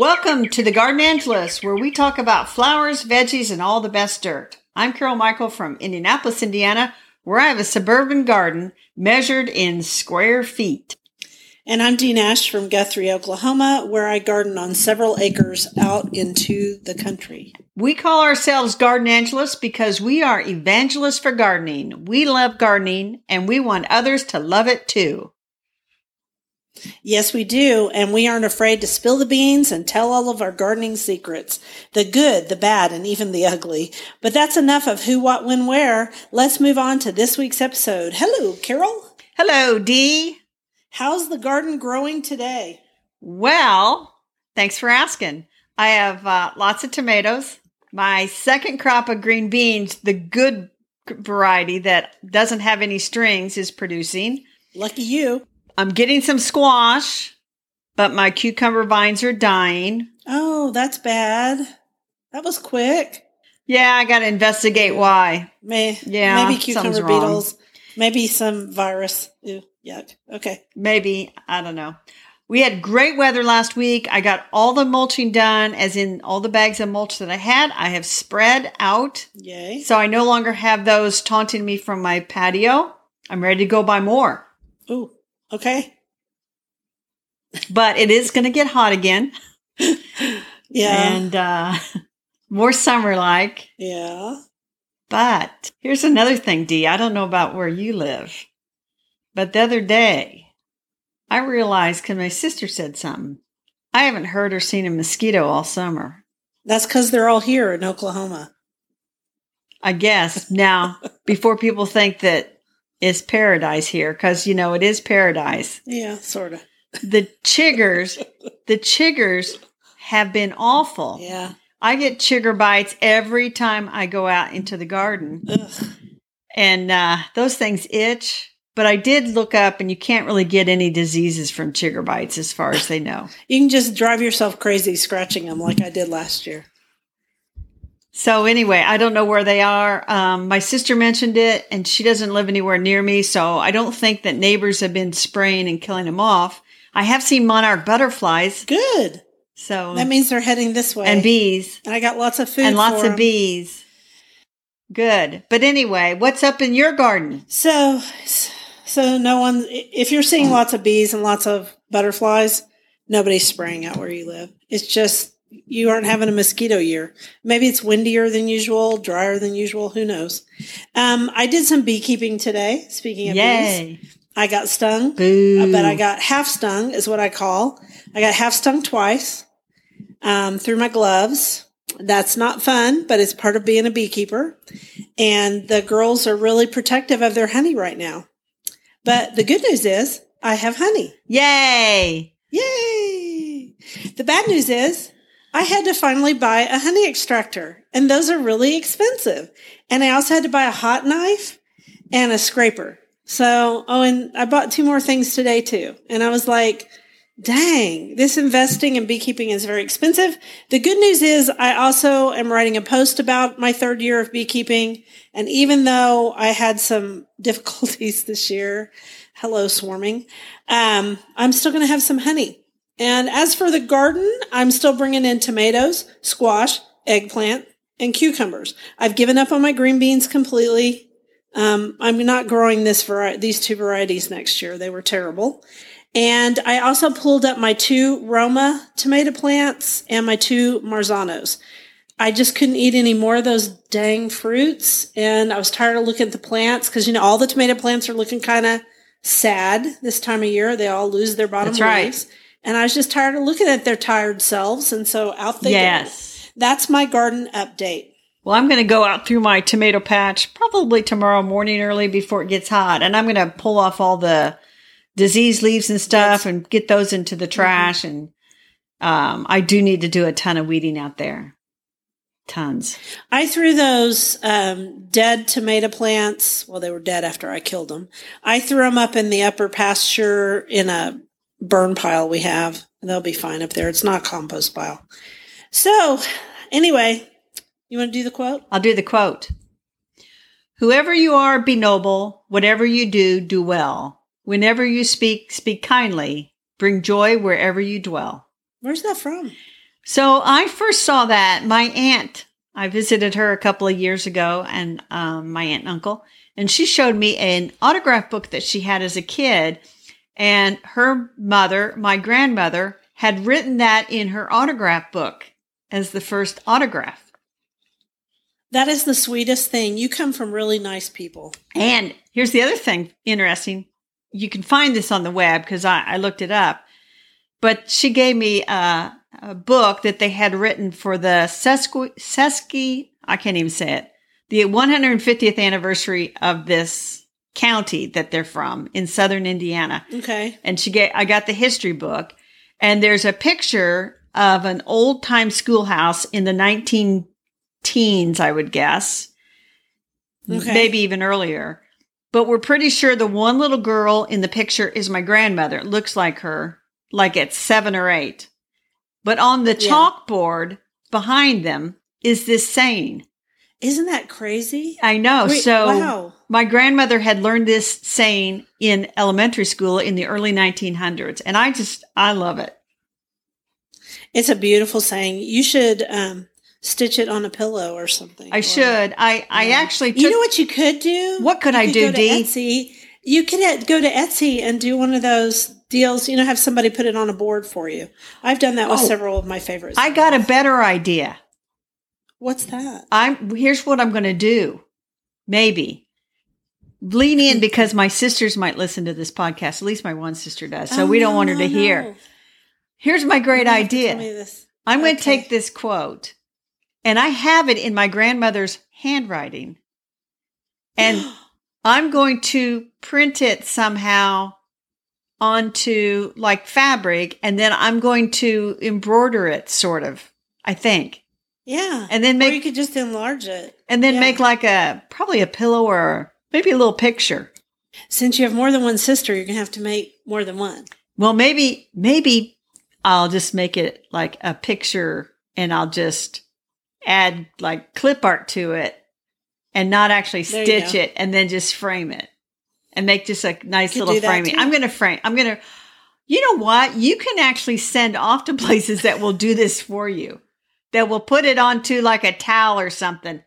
Welcome to the Gardenangelists, where we talk about flowers, veggies, and all the best dirt. I'm Carol Michel from Indianapolis, Indiana, where I have a suburban garden measured in square feet. And I'm Dee Nash from Guthrie, Oklahoma, where I garden on several acres out into the country. We call ourselves Gardenangelists because we are evangelists for gardening. We love gardening and we want others to love it too. Yes, we do. And we aren't afraid to spill the beans and tell all of our gardening secrets the good, the bad, and even the ugly. But that's enough of who, what, when, where. Let's move on to this week's episode. Hello, Carol. Hello, Dee. How's the garden growing today? Well, thanks for asking. I have uh, lots of tomatoes. My second crop of green beans, the good variety that doesn't have any strings, is producing. Lucky you. I'm getting some squash, but my cucumber vines are dying. Oh, that's bad. That was quick. Yeah, I got to investigate why. May, Yeah, maybe cucumber beetles. Maybe some virus. Ew, yuck. Okay. Maybe, I don't know. We had great weather last week. I got all the mulching done, as in all the bags of mulch that I had. I have spread out. Yay. So I no longer have those taunting me from my patio. I'm ready to go buy more. Ooh. Okay. But it is going to get hot again Yeah. and uh, more summer like. yeah. But here's another thing, Dee. I don't know about where you live, but the other day I realized because my sister said something. I haven't heard or seen a mosquito all summer. That's because they're all here in Oklahoma. I guess now before people think that it's paradise here, because you know it is paradise. Yeah, sort of. The chiggers, the chiggers have been awful. Yeah. I get chigger bites every time I go out into the garden. Ugh. and uh, those things itch. But I did look up, and you can't really get any diseases from chigger bites, as far as they know. You can just drive yourself crazy scratching them like I did last year. So anyway, I don't know where they are. Um, my sister mentioned it, and she doesn't live anywhere near me, so I don't think that neighbors have been spraying and killing them off. I have seen monarch butterflies, Good. so That means they're heading this way. and bees And I got lots of food and lots of bees. Good, but anyway, what's up in your garden? So, so no one. If you're seeing lots of bees and lots of butterflies, nobody's spraying out where you live. It's just you aren't having a mosquito year. Maybe it's windier than usual, drier than usual. Who knows? Um, I did some beekeeping today. Speaking of bees, I got stung. Boo! But I got half stung, is what I call. I got half stung twice um, through my gloves. That's not fun, but it's part of being a beekeeper. And the girls are really protective of their honey right now. But the good news is I have honey. Yay! Yay! The bad news is I had to finally buy a honey extractor, and those are really expensive. And I also had to buy a hot knife and a scraper. So, oh, and I bought two more things today too. And I was like, dang, this investing in beekeeping is very expensive. The good news is I also am writing a post about my third year of beekeeping. And even though I had some difficulties this year, hello swarming, um, I'm still going to have some honey. And as for the garden, I'm still bringing in tomatoes, squash, eggplant, and cucumbers. I've given up on my green beans completely. Um, I'm not growing this these two varieties next year. They were terrible. And I also pulled up my two Roma tomato plants and my two Marzanos. I just couldn't eat any more of those dang fruits. And I was tired of looking at the plants because, you know, all the tomato plants are looking kind of sad this time of year. They all lose their bottom That's right. And I was just tired of looking at their tired selves. And so out they go. Yes. That's my garden update. Well, I'm going to go out through my tomato patch probably tomorrow morning early before it gets hot. And I'm going to pull off all the diseased leaves and stuff and get those into the trash. And um, I do need to do a ton of weeding out there. Tons. I threw those um, dead tomato plants. Well, they were dead after I killed them. I threw them up in the upper pasture in a burn pile we have. They'll be fine up there. It's not a compost pile. So, anyway, you want to do the quote? I'll do the quote. Whoever you are, be noble. Whatever you do, do well. Whenever you speak, speak kindly. Bring joy wherever you dwell. Where's that from? So I first saw that my aunt. I visited her a couple of years ago, and um, my aunt and uncle, and she showed me an autograph book that she had as a kid. And her mother, my grandmother, had written that in her autograph book as the first autograph. That is the sweetest thing. You come from really nice people. And here's the other thing interesting. You can find this on the web because I, I, looked it up. But she gave me a, a book that they had written for the Sesqui, Sesqui, I can't even say it, the 150th anniversary of this county that they're from in southern Indiana. Okay. And she get I got the history book and there's a picture of an old time schoolhouse in the 19 teens, I would guess. Okay. Maybe even earlier. But we're pretty sure the one little girl in the picture is my grandmother. It looks like her, like at seven or eight. But on the yeah. chalkboard behind them is this saying. Isn't that crazy? I know. Wait, so wow. my grandmother had learned this saying in elementary school in the early 1900s. And I just, I love it. It's a beautiful saying. You should um, stitch it on a pillow or something. I or, should. I I actually. Took, you know what you could do? What could you I could do, Dee? Etsy. You could go to Etsy and do one of those deals. You know, have somebody put it on a board for you. I've done that with oh, several of my favorites. I got a better idea. What's that? I'm here's what I'm going to do. Maybe lean in because my sisters might listen to this podcast. At least my one sister does. So oh, we don't no, want her to no, hear. Here's my great idea. I'm going to take this quote and I have it in my grandmother's handwriting. And I'm going to print it somehow onto like fabric and then I'm going to embroider it sort of, I think. Yeah. And then make or you could just enlarge it. And then yeah. make like a probably a pillow or maybe a little picture. Since you have more than one sister, you're gonna have to make more than one. Well, maybe maybe I'll just make it like a picture and I'll just add like clip art to it and not actually stitch it and then just frame it and make just a nice little framing. I'm going to frame, I'm going to, you know what? You can actually send off to places that will do this for you, that will put it onto like a towel or something.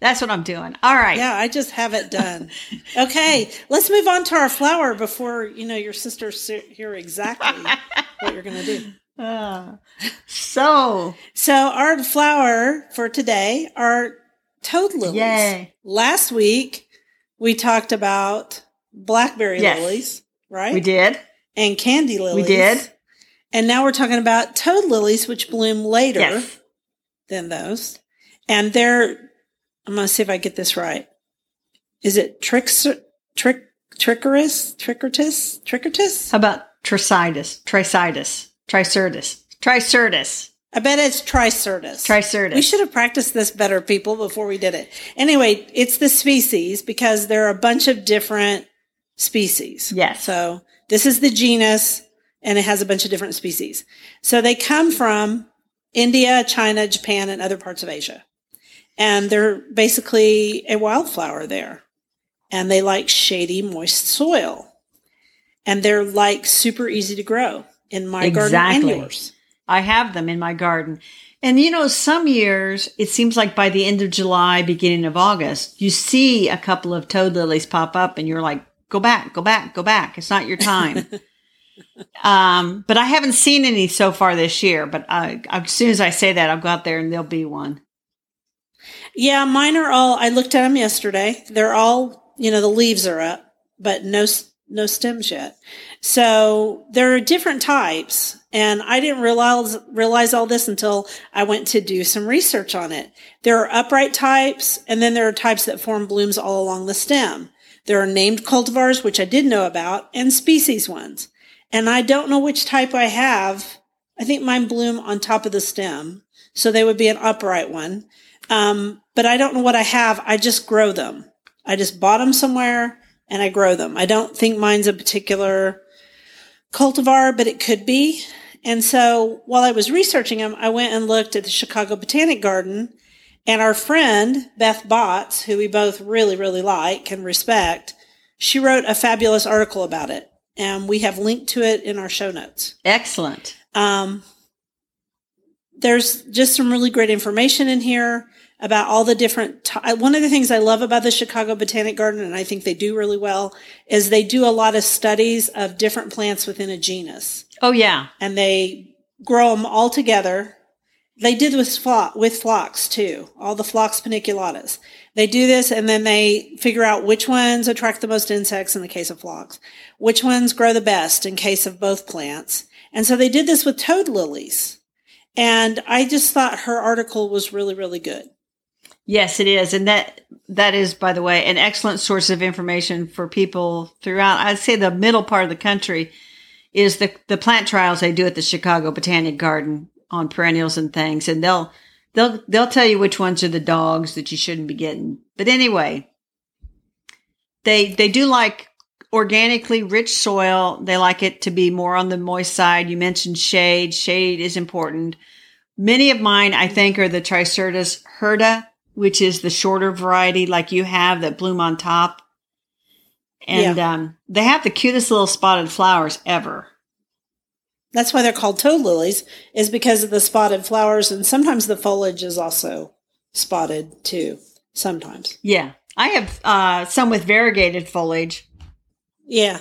That's what I'm doing. All right. Yeah, I just have it done. okay, let's move on to our flower before you know your sisters hear exactly what you're going to do. Uh, so, so our flower for today are toad lilies. Yay. Last week we talked about blackberry yes. lilies, right? We did. And candy lilies. We did. And now we're talking about toad lilies, which bloom later yes. Than those. And they're, I'm going to see if I get this right. Is it tricks, trick, trickerous, trickertus, trickertus? How about tricidus, tricidus? Tricyrtis. Tricyrtis. I bet it's Tricyrtis. Tricyrtis. We should have practiced this better, people, before we did it. Anyway, it's the species because there are a bunch of different species. Yes. So this is the genus and it has a bunch of different species. So they come from India, China, Japan, and other parts of Asia. And they're basically a wildflower there. And they like shady, moist soil. And they're like super easy to grow in my exactly. garden and yours. I have them in my garden. And you know, some years it seems like by the end of July, beginning of August, you see a couple of toad lilies pop up and you're like, go back, go back, go back. It's not your time. um, but I haven't seen any so far this year, but I, as soon as I say that, I'll go out there and there'll be one. Yeah, mine are all, I looked at them yesterday. They're all, you know, the leaves are up, but no, no stems yet. So there are different types. And I didn't realize, realize all this until I went to do some research on it. There are upright types, and then there are types that form blooms all along the stem. There are named cultivars, which I did know about, and species ones. And I don't know which type I have. I think mine bloom on top of the stem. So they would be an upright one. Um, but I don't know what I have. I just grow them. I just bought them somewhere and I grow them. I don't think mine's a particular cultivar, but it could be. And so while I was researching them, I went and looked at the Chicago Botanic Garden and our friend, Beth Botts, who we both really, really like and respect, she wrote a fabulous article about it. And we have linked to it in our show notes. Excellent. Um, there's just some really great information in here about all the different t- one of the things i love about the chicago botanic garden and i think they do really well is they do a lot of studies of different plants within a genus Oh yeah. and they grow them all together they did with flo- with phlox too all the phlox paniculatas. They do this and then they figure out which ones attract the most insects in the case of phlox, which ones grow the best in case of both plants. And so they did this with toad lilies. And i just thought her article was really really good. Yes, it is. And that that is, by the way, an excellent source of information for people throughout. I'd say the middle part of the country is the the plant trials they do at the Chicago Botanic Garden on perennials and things. And they'll they'll they'll tell you which ones are the dogs that you shouldn't be getting. But anyway, they they do like organically rich soil. They like it to be more on the moist side. You mentioned shade. Shade is important. Many of mine, I think, are the Tricyrtis hirta, which is the shorter variety like you have that bloom on top. And um, they have the cutest little spotted flowers ever. That's why they're called toad lilies, is because of the spotted flowers, and sometimes the foliage is also spotted too. Sometimes, Yeah. I have uh, some with variegated foliage. yeah.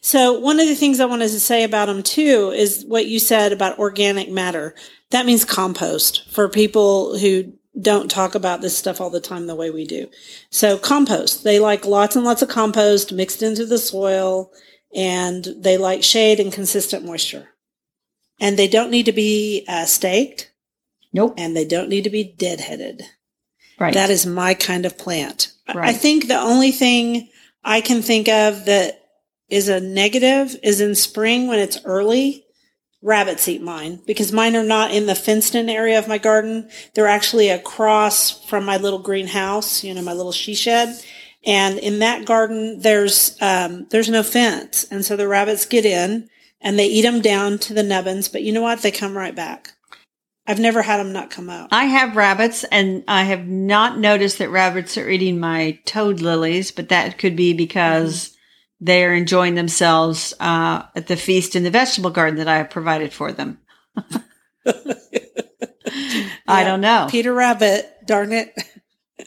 So one of the things I wanted to say about them too is what you said about organic matter. That means compost for people who don't talk about this stuff all the time the way we do. So compost, they like lots and lots of compost mixed into the soil, and they like shade and consistent moisture. And they don't need to be uh, staked. Nope. and they don't need to be deadheaded. Right. That is my kind of plant. I- I think the only thing I can think of that is a negative is in spring when it's early. Rabbits eat mine because mine are not in the fenced in area of my garden. They're actually across from my little greenhouse, you know, my little she shed. And in that garden, there's, um, there's no fence. And so the rabbits get in and they eat them down to the nubbins. But you know what? They come right back. I've never had them not come out. I have rabbits, and I have not noticed that rabbits are eating my toad lilies, but that could be because they are enjoying themselves uh, at the feast in the vegetable garden that I have provided for them. I don't know. Peter Rabbit, darn it.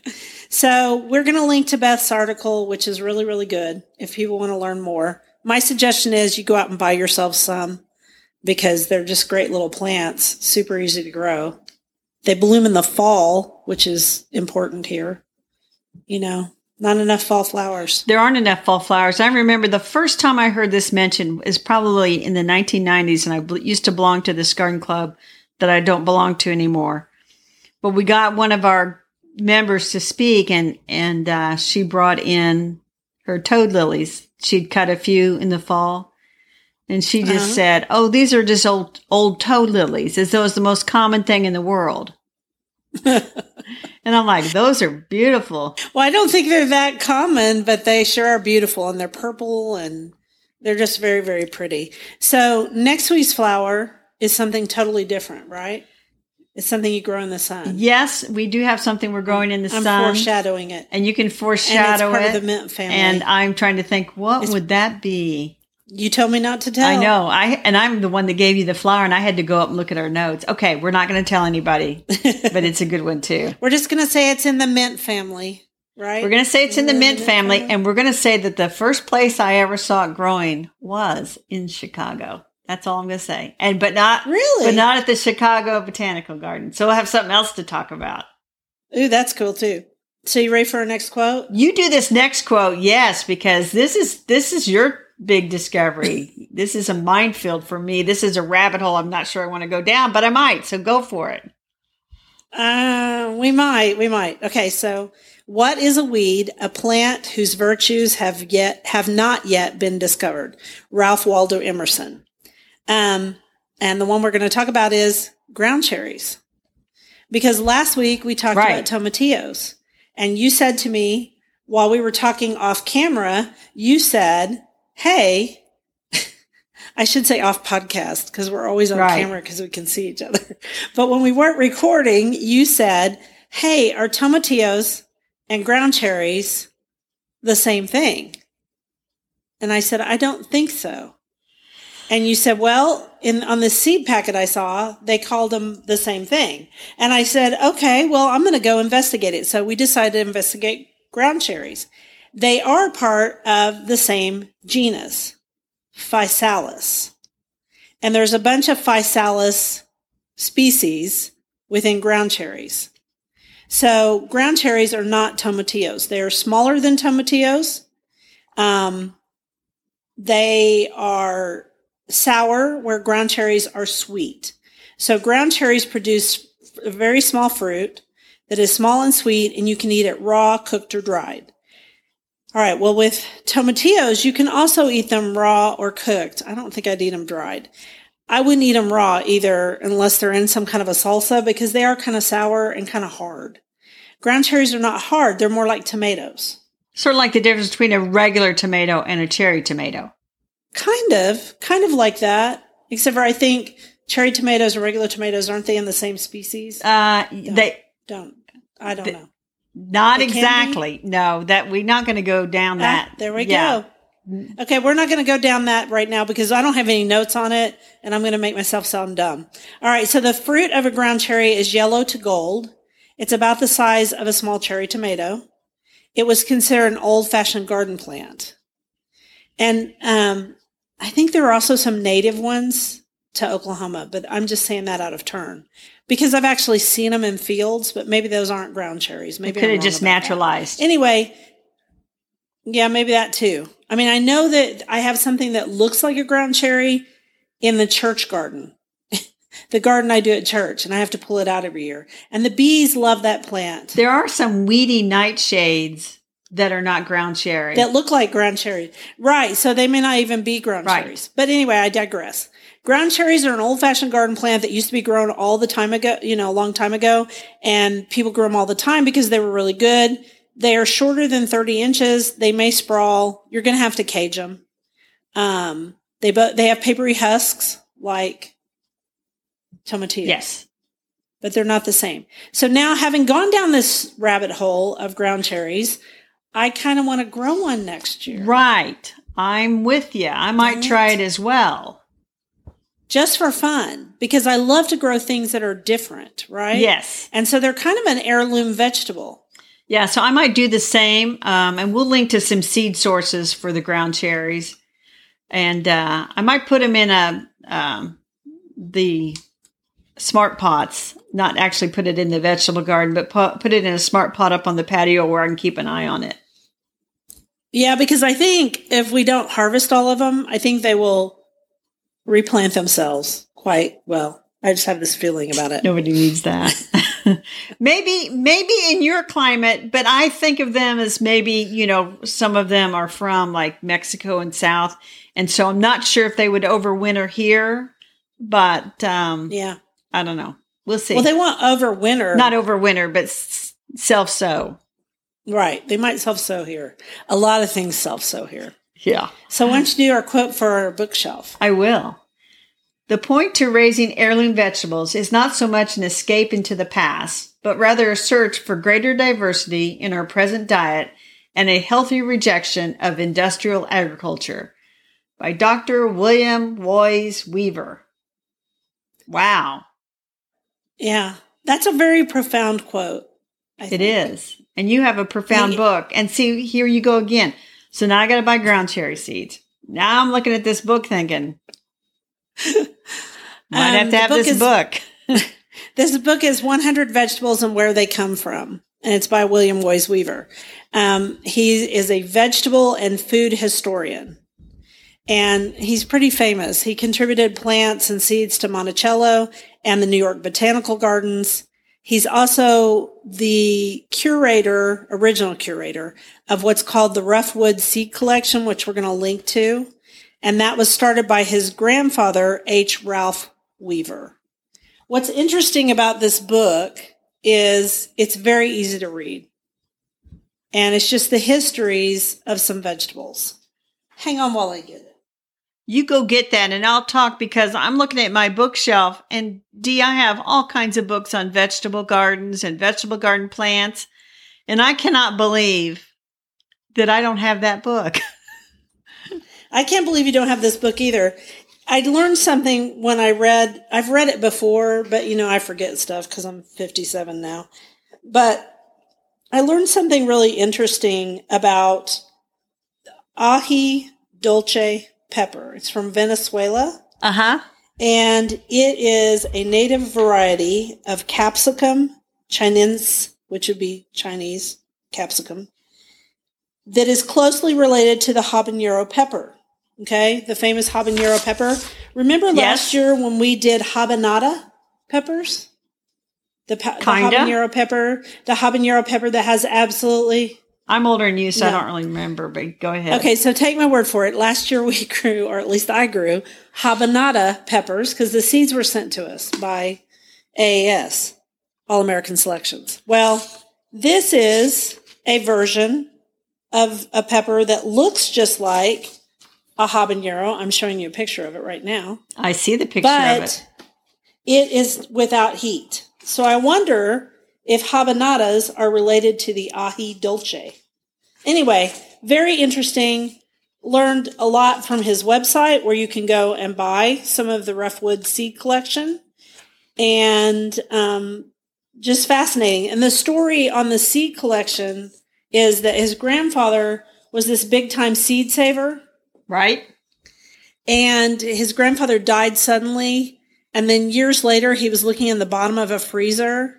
so we're going to link to Beth's article, which is really, really good if people want to learn more. My suggestion is you go out and buy yourself some because they're just great little plants, super easy to grow. They bloom in the fall, which is important here. You know, not enough fall flowers. There aren't enough fall flowers. I remember the first time I heard this mentioned is probably in the 1990s, and I bl- used to belong to this garden club that I don't belong to anymore. But we got one of our members to speak, and and uh, she brought in her toad lilies. She'd cut a few in the fall, and she just Uh-huh. said, "Oh, these are just old old toad lilies, as though it's the most common thing in the world." and I'm like, "Those are beautiful." Well, I don't think they're that common, but they sure are beautiful and they're purple and they're just very, very pretty. So next week's flower is something totally different, right? It's something you grow in the sun. Yes, we do have something we're growing in the I'm sun. foreshadowing it. and you can And it's foreshadow part it. of the mint family. and I'm trying to think, what It's- would that be? you told me not to tell. I know. I and I'm the one that gave you the flower, and I had to go up and look at our notes. Okay, we're not going to tell anybody, but it's a good one too. We're just going to say it's in the mint family, right? We're going to say it's in the mint mint family, family. and we're going to say that the first place I ever saw it growing was in Chicago. That's all I'm going to say, and but not Really? but not at the Chicago Botanical Garden. So we'll have something else to talk about. Ooh, that's cool too. So you ready for our next quote? You do this next quote, yes, because this is this is your big discovery. this is a minefield for me. This is a rabbit hole. I'm not sure I want to go down, but I might. So go for it. Uh, we might, we might. Okay, so what is a weed? A plant whose virtues have yet have not yet been discovered. Ralph Waldo Emerson. Um, and the one we're going to talk about is ground cherries. Because last week we talked Right. about tomatillos, and you said to me while we were talking off camera, you said, "Hey." I should say off podcast because we're always on Right. camera because we can see each other. But when we weren't recording, you said, Hey, are tomatillos and ground cherries the same thing? And I said, I don't think so. And you said, well, in on the seed packet I saw, they called them the same thing. And I said, okay, well, I'm going to go investigate it. So we decided to investigate ground cherries. They are part of the same genus, Physalis. And there's a bunch of Physalis species within ground cherries. So ground cherries are not tomatillos. They are smaller than tomatillos. Um, they are sour where ground cherries are sweet. So ground cherries produce a very small fruit that is small and sweet and you can eat it raw, cooked or dried. All right. Well, with tomatillos, you can also eat them raw or cooked. I don't think I'd eat them dried. I wouldn't eat them raw either unless they're in some kind of a salsa because they are kind of sour and kind of hard. Ground cherries are not hard. They're more like tomatoes. Sort of like the difference between a regular tomato and a cherry tomato. Kind of, kind of like that. Except for I think cherry tomatoes and regular tomatoes aren't they in the same species? Uh, they don't. I don't the, know. Not exactly. No, that we're not going to go down that. Ah, there we yeah. go. Okay, we're not going to go down that right now because I don't have any notes on it and I'm going to make myself sound dumb. All right. So the fruit of a ground cherry is yellow to gold. It's about the size of a small cherry tomato. It was considered an old fashioned garden plant. And, um, I think there are also some native ones to Oklahoma, but I'm just saying that out of turn because I've actually seen them in fields, but maybe those aren't ground cherries. Maybe could have just naturalized. That. Anyway, yeah, maybe that too. I mean, I know that I have something that looks like a ground cherry in the church garden, the garden I do at church, and I have to pull it out every year. And the bees love that plant. There are some weedy nightshades that are not ground cherry that look like ground cherry, right? So they may not even be ground right. cherries. But anyway, I digress. Ground cherries are an old fashioned garden plant that used to be grown all the time ago, you know, a long time ago. And people grew them all the time because they were really good. They are shorter than 30 inches. They may sprawl. You're going to have to cage them. Um, they, both, they have papery husks like tomatillos. Yes. But they're not the same. So now having gone down this rabbit hole of ground cherries, I kind of want to grow one next year. Right. I'm with you. I might try it as well. Just for fun, because I love to grow things that are different, right? Yes. And so they're kind of an heirloom vegetable. Yeah, so I might do the same, um, and we'll link to some seed sources for the ground cherries, and uh, I might put them in a um, the smart pots. Not actually put it in the vegetable garden, but put, put it in a smart pot up on the patio where I can keep an eye on it. Yeah, because I think if we don't harvest all of them, I think they will replant themselves quite well. I just have this feeling about it. Nobody needs that. maybe, maybe in your climate, but I think of them as maybe, you know, some of them are from like Mexico and South. And so I'm not sure if they would overwinter here, but, um, yeah, I don't know. We'll see. Well, they want overwinter. Not overwinter, but s- self sow. Right. They might self sow here. A lot of things self sow here. Yeah. So why don't you do our quote for our bookshelf? I will. The point to raising heirloom vegetables is not so much an escape into the past, but rather a search for greater diversity in our present diet and a healthy rejection of industrial agriculture by Dr. William Woys Weaver. Wow. Yeah, that's a very profound quote. It is. And you have a profound book. And see, here you go again. So now I got to buy ground cherry seeds. Now I'm looking at this book thinking, might um, have to have this is, book. this book is 100 Vegetables and Where They Come From. And it's by William Woys Weaver. Um, he is a vegetable and food historian. And he's pretty famous. He contributed plants and seeds to Monticello and the New York Botanical Gardens. He's also the curator, original curator of what's called the Roughwood Seed Collection, which we're going to link to. And that was started by his grandfather, H. Ralph Weaver. What's interesting about this book is it's very easy to read. And it's just the histories of some vegetables. Hang on while I get it. You go get that and I'll talk because I'm looking at my bookshelf and Dee, I have all kinds of books on vegetable gardens and vegetable garden plants. And I cannot believe that I don't have that book. I can't believe you don't have this book either. I learned something when I read, I've read it before, but you know, I forget stuff because I'm 57 now. But I learned something really interesting about aji dulce pepper. It's from Venezuela. Uh huh. And it is a native variety of capsicum chinense, which would be Chinese capsicum, that is closely related to the habanero pepper. Okay, the famous habanero pepper. Remember Yes. last year when we did habanada peppers? The, pa- the habanero pepper, the habanero pepper that has absolutely I'm older than you, so I don't really remember, but go ahead. Okay, so take my word for it. Last year we grew, or at least I grew, habanada peppers because the seeds were sent to us by AAS, All American Selections. Well, this is a version of a pepper that looks just like a habanero. I'm showing you a picture of it right now I see the picture of it. but it is without heat. So I wonder if habanadas are related to the aji dulce. Anyway, very interesting. Learned a lot from his website where you can go and buy some of the Roughwood seed collection. And um, just fascinating. And the story on the seed collection is that his grandfather was this big time seed saver Right? and his grandfather died suddenly and then years later he was looking in the bottom of a freezer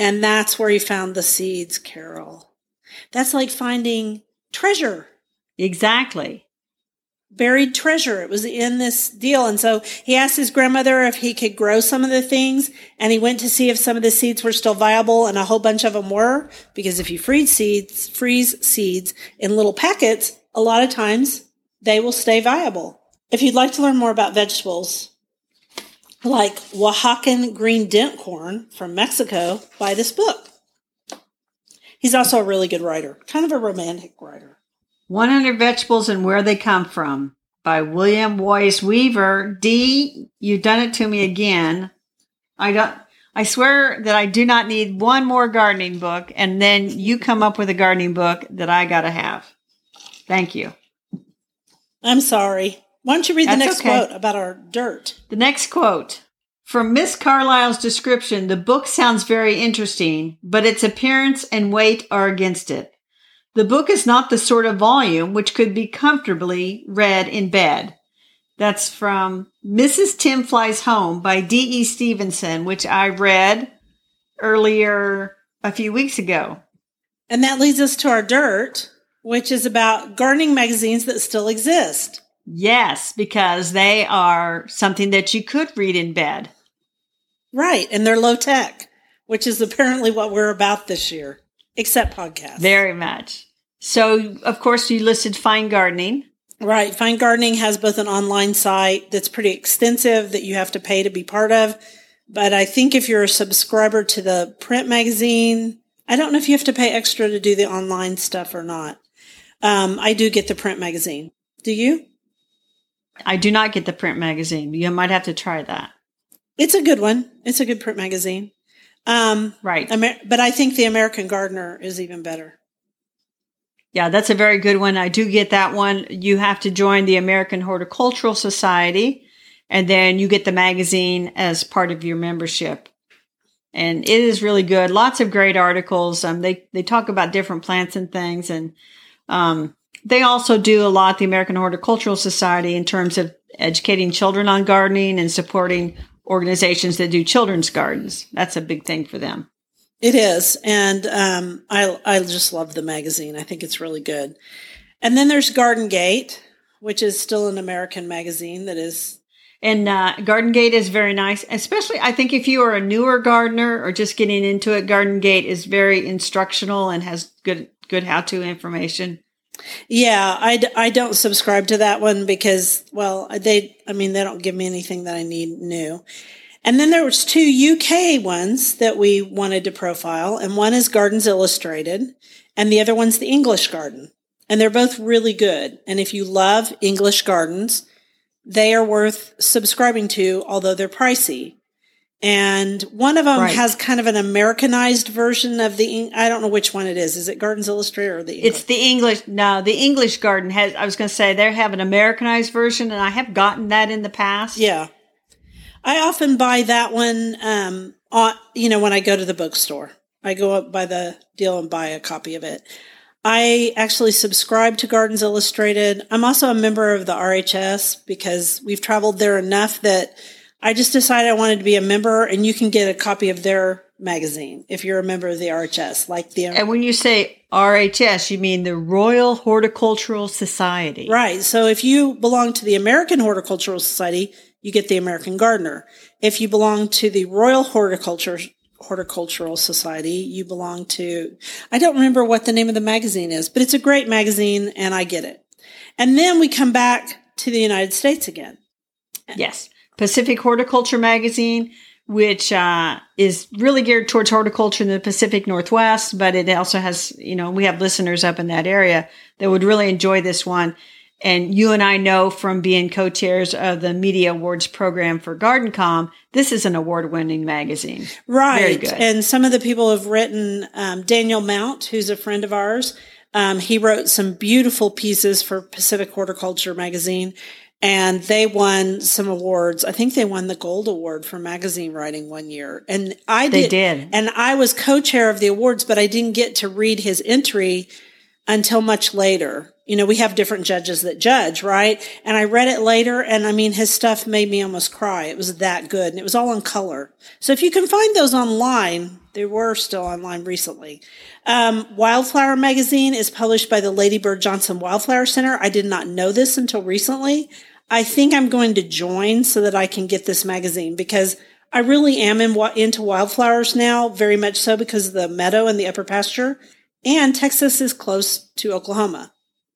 and that's where he found the seeds carol. That's like finding treasure. Exactly. buried treasure. It was in this deal. And so he asked his grandmother if he could grow some of the things and he went to see if some of the seeds were still viable and a whole bunch of them were because if you freeze seeds freeze seeds in little packets a lot of times they will stay viable. If you'd like to learn more about vegetables like oaxacan green dent corn from mexico buy this book he's also a really good writer kind of a romantic writer 100 Vegetables and Where They Come From by William Woys Weaver. Dee, you've done it to me again. I don't, I swear that I do not need one more gardening book, and then you come up with a gardening book that I gotta have. Thank you. i'm sorry why don't you read the next okay. quote about our dirt The next quote. From Miss Carlyle's description, the book sounds very interesting, but its appearance and weight are against it. The book is not the sort of volume which could be comfortably read in bed. That's from Mrs. Tim Flies Home by D.E. Stevenson, which I read earlier a few weeks ago. And that leads us to our dirt, which is about gardening magazines that still exist. Yes, because they are something that you could read in bed. Right. And they're low tech, which is apparently what we're about this year, except podcasts. Very much. So, of course, you listed fine gardening. Right. Fine Gardening has both an online site that's pretty extensive that you have to pay to be part of. But I think if you're a subscriber to the print magazine, I don't know if you have to pay extra to do the online stuff or not. Um, I do get the print magazine. Do you? I do not get the print magazine. You might have to try that. It's a good one. It's a good print magazine. Um, Right. Amer- but I think the American Gardener is even better. Yeah, that's a very good one. I do get that one. You have to join the American Horticultural Society, and then you get the magazine as part of your membership. And it is really good. Lots of great articles. Um, they they talk about different plants and things, and um, they also do a lot. The American Horticultural Society in terms of educating children on gardening and supporting organizations that do children's gardens. That's a big thing for them. It is, and um, I I just love the magazine. I think it's really good. And then there's Garden Gate, which is still an American magazine that is And uh, Garden Gate is very nice, especially I think if you are a newer gardener or just getting into it, Garden Gate is very instructional and has good good how to information. Yeah, I, d- I don't subscribe to that one because, well, they, I mean, they don't give me anything that I need new. And then there was two UK ones that we wanted to profile, and one is Gardens Illustrated, and the other one's the English Garden. And they're both really good. And if you love English gardens, they are worth subscribing to, although they're pricey. And one of them Right. has kind of an Americanized version of the, I don't know which one it is. Is it Gardens Illustrated or the It's the English. No, the English Garden has. I was going to say they have an Americanized version, and I have gotten that in the past. Yeah. I often buy that one, um, on, you know, when I go to the bookstore. I go up by the deal and buy a copy of it. I actually subscribe to Gardens Illustrated. I'm also a member of the RHS because we've traveled there enough that I just decided I wanted to be a member and you can get a copy of their magazine if you're a member of the RHS, like the And when you say RHS, you mean the Royal Horticultural Society. Right. So if you belong to the American Horticultural Society, you get the American Gardener. If you belong to the Royal Horticulture Horticultural Society, you belong to I don't remember what the name of the magazine is, but it's a great magazine and I get it. And then we come back to the United States again. Yes. Pacific Horticulture Magazine, which uh, is really geared towards horticulture in the Pacific Northwest, but it also has, you know, we have listeners up in that area that would really enjoy this one. And you and I know from being co-chairs of the Media Awards program for GardenComm, this is an award-winning magazine. Right. Very good. And some of the people have written, um, Daniel Mount, who's a friend of ours, um, he wrote some beautiful pieces for Pacific Horticulture magazine and they won some awards. I think they won the gold award for magazine writing one year. And I They did, did. and I was co-chair of the awards, but I didn't get to read his entry until much later. You know, we have different judges that judge, right? And I read it later and I mean, his stuff made me almost cry. It was that good and it was all in color. So if you can find those online, they were still online recently. Um, Wildflower magazine is published by the Lady Bird Johnson Wildflower Center. I did not know this until recently. I think I'm going to join so that I can get this magazine because I really am in, into wildflowers now, very much so because of the meadow and the upper pasture. And Texas is close to Oklahoma.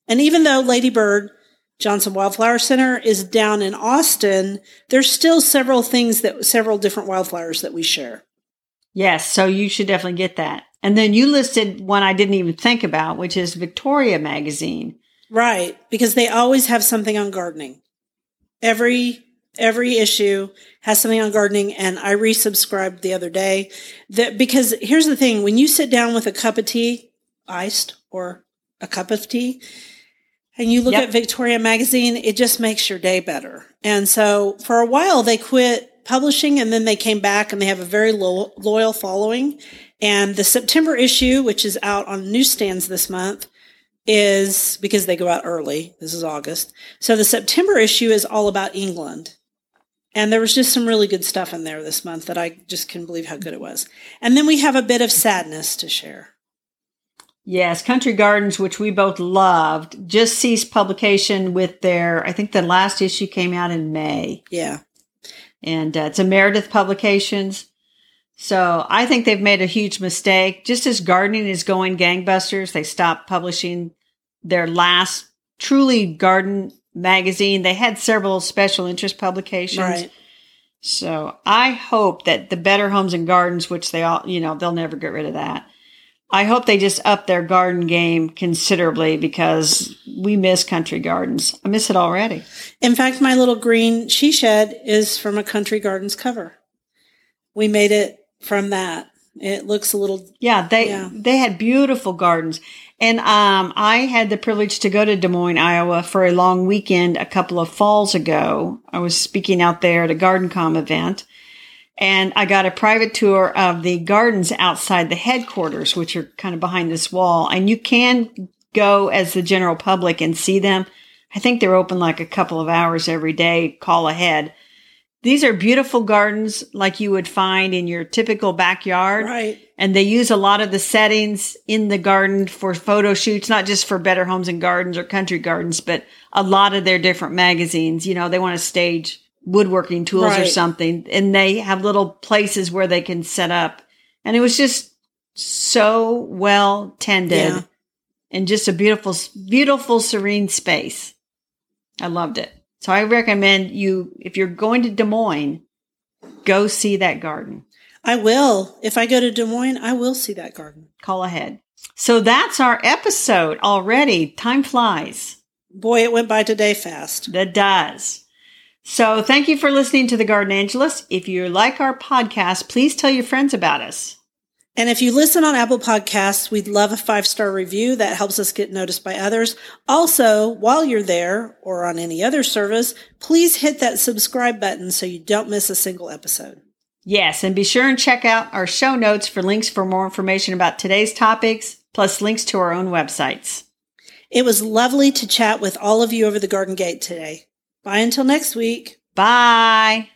And even though Lady Bird Johnson Wildflower Center is down in Austin, there's still several things that, several different wildflowers that we share. Yes, so you should definitely get that. And then you listed one I didn't even think about, which is Victoria Magazine. Right. Because they always have something on gardening. Every, every issue has something on gardening. And I resubscribed the other day that because here's the thing. When you sit down with a cup of tea, iced or a cup of tea, and you look Yep. at Victoria magazine, it just makes your day better. And so for a while they quit publishing and then they came back and they have a very lo- loyal following. And the September issue, which is out on newsstands this month, is because they go out early. This is August. So the September issue is all about England. And there was just some really good stuff in there this month that I just couldn't believe how good it was. And then we have a bit of sadness to share. Yes, Country Gardens, which we both loved, just ceased publication with their, I think the last issue came out in May. Yeah. And uh, it's a Meredith Publications. So I think they've made a huge mistake. Just as gardening is going gangbusters, they stopped publishing their last truly garden magazine. They had several special interest publications. Right. So I hope that the Better Homes and Gardens, which they all, you know, they'll never get rid of that. I hope they just up their garden game considerably because we miss country gardens. I miss it already. In fact, my little green she shed is from a country gardens cover. We made it from that. It looks a little Yeah, they Yeah. they had beautiful gardens. And um, I had the privilege to go to Des Moines, Iowa for a long weekend a couple of falls ago. I was speaking out there at a GardenComm event. And I got a private tour of the gardens outside the headquarters, which are kind of behind this wall. And you can go as the general public and see them. I think they're open like a couple of hours every day, call ahead. These are beautiful gardens like you would find in your typical backyard. right. And they use a lot of the settings in the garden for photo shoots, not just for Better Homes and Gardens or Country Gardens, but a lot of their different magazines. You know, they want to stage woodworking tools or something, and they have little places where they can set up. And it was just so well tended Yeah. and just a beautiful, beautiful, serene space. I loved it. So I recommend you, if you're going to Des Moines, go see that garden. I will. If I go to Des Moines, I will see that garden. call ahead. So that's our episode already. Time flies. Boy, it went by today fast. That does. So thank you for listening to the Gardenangelist. If you like our podcast, please tell your friends about us. And if you listen on Apple Podcasts, we'd love a five star review that helps us get noticed by others. Also, while you're there or on any other service, please hit that subscribe button so you don't miss a single episode. Yes, and be sure and check out our show notes for links for more information about today's topics, plus links to our own websites. It was lovely to chat with all of you over the garden gate today. Bye until next week. Bye.